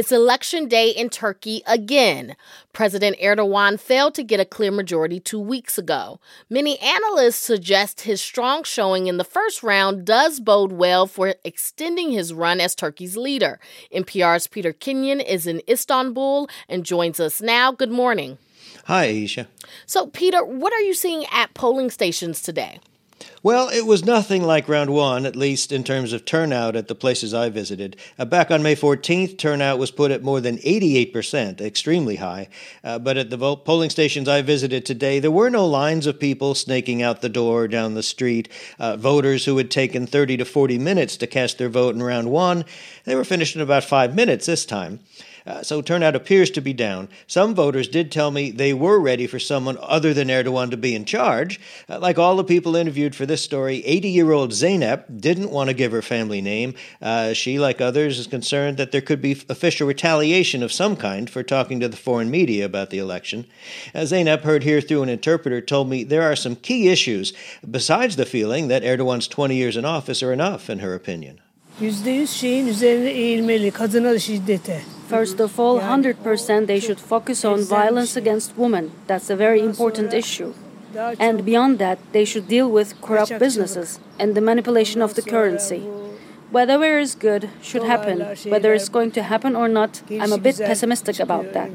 It's election day in Turkey again. President Erdogan failed to get a clear majority two weeks ago. Many analysts suggest his strong showing in the first round does bode well for extending his run as Turkey's leader. NPR's Peter Kenyon is in Istanbul and joins us now. Good morning. Hi, Ayesha. So, Peter, what are you seeing at polling stations today? Well, it was nothing like round one, at least in terms of turnout at the places I visited. Uh, back on May 14th, turnout was put at more than 88%, extremely high. Uh, but at the polling stations I visited today, there were no lines of people snaking out the door down the street. Uh, voters who had taken 30 to 40 minutes to cast their vote in round one, they were finished in about five minutes this time. Uh, so turnout appears to be down. Some voters did tell me they were ready for someone other than Erdogan to be in charge. Uh, like all the people interviewed for this story, 80 year old Zeynep didn't want to give her family name. Uh, she, like others, is concerned that there could be official retaliation of some kind for talking to the foreign media about the election. Uh, Zeynep, heard here through an interpreter, told me there are some key issues besides the feeling that Erdogan's 20 years in office are enough, in her opinion. %100 şeyin üzerine eğilmeli kadına şiddete. First of all, 100% they should focus on violence against women. That's a very important issue. And beyond that, they should deal with corrupt businesses and the manipulation of the currency. Whatever is good should happen. Whether it's going to happen or not, I'm a bit pessimistic about that.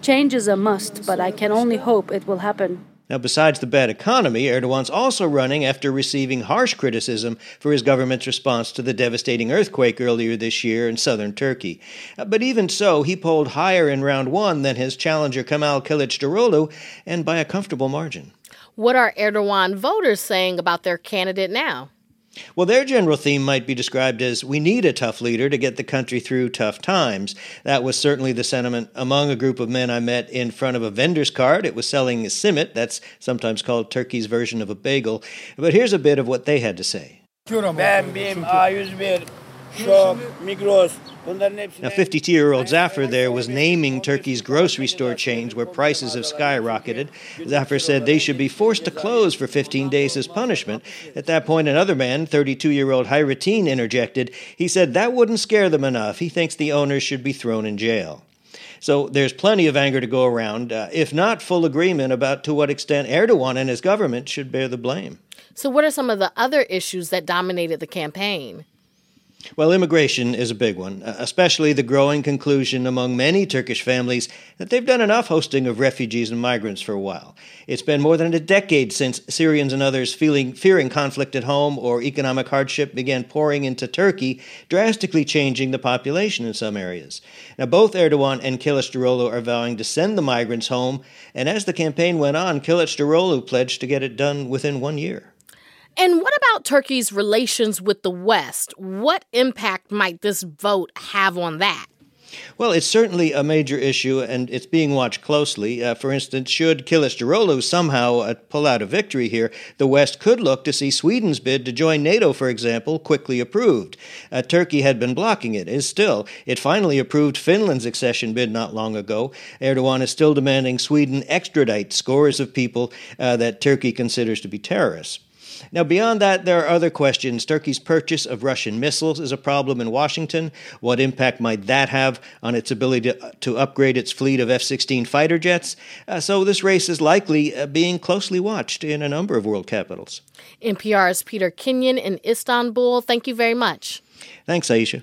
Change is a must, but I can only hope it will happen. Now, besides the bad economy, Erdogan's also running after receiving harsh criticism for his government's response to the devastating earthquake earlier this year in southern Turkey. Uh, but even so, he polled higher in round one than his challenger Kemal Kılıçdaroğlu, and by a comfortable margin. What are Erdogan voters saying about their candidate now? Well, their general theme might be described as we need a tough leader to get the country through tough times. That was certainly the sentiment among a group of men I met in front of a vendor's cart. It was selling a simit, that's sometimes called Turkey's version of a bagel. But here's a bit of what they had to say. Now, 52 year old Zafar there was naming Turkey's grocery store chains where prices have skyrocketed. Zafar said they should be forced to close for 15 days as punishment. At that point, another man, 32 year old Hayrettin, interjected. He said that wouldn't scare them enough. He thinks the owners should be thrown in jail. So there's plenty of anger to go around, uh, if not full agreement about to what extent Erdogan and his government should bear the blame. So, what are some of the other issues that dominated the campaign? Well, immigration is a big one, uh, especially the growing conclusion among many Turkish families that they've done enough hosting of refugees and migrants for a while. It's been more than a decade since Syrians and others feeling, fearing conflict at home or economic hardship began pouring into Turkey, drastically changing the population in some areas. Now, both Erdogan and Kılıçdaroğlu are vowing to send the migrants home, and as the campaign went on, Kılıçdaroğlu pledged to get it done within one year. And what about Turkey's relations with the West? What impact might this vote have on that? Well, it's certainly a major issue, and it's being watched closely. Uh, for instance, should Kılıçdaroğlu somehow uh, pull out a victory here, the West could look to see Sweden's bid to join NATO, for example, quickly approved. Uh, Turkey had been blocking it, is still. It finally approved Finland's accession bid not long ago. Erdogan is still demanding Sweden extradite scores of people uh, that Turkey considers to be terrorists. Now, beyond that, there are other questions. Turkey's purchase of Russian missiles is a problem in Washington. What impact might that have on its ability to, to upgrade its fleet of F 16 fighter jets? Uh, so, this race is likely uh, being closely watched in a number of world capitals. NPR's Peter Kenyon in Istanbul. Thank you very much. Thanks, Ayesha.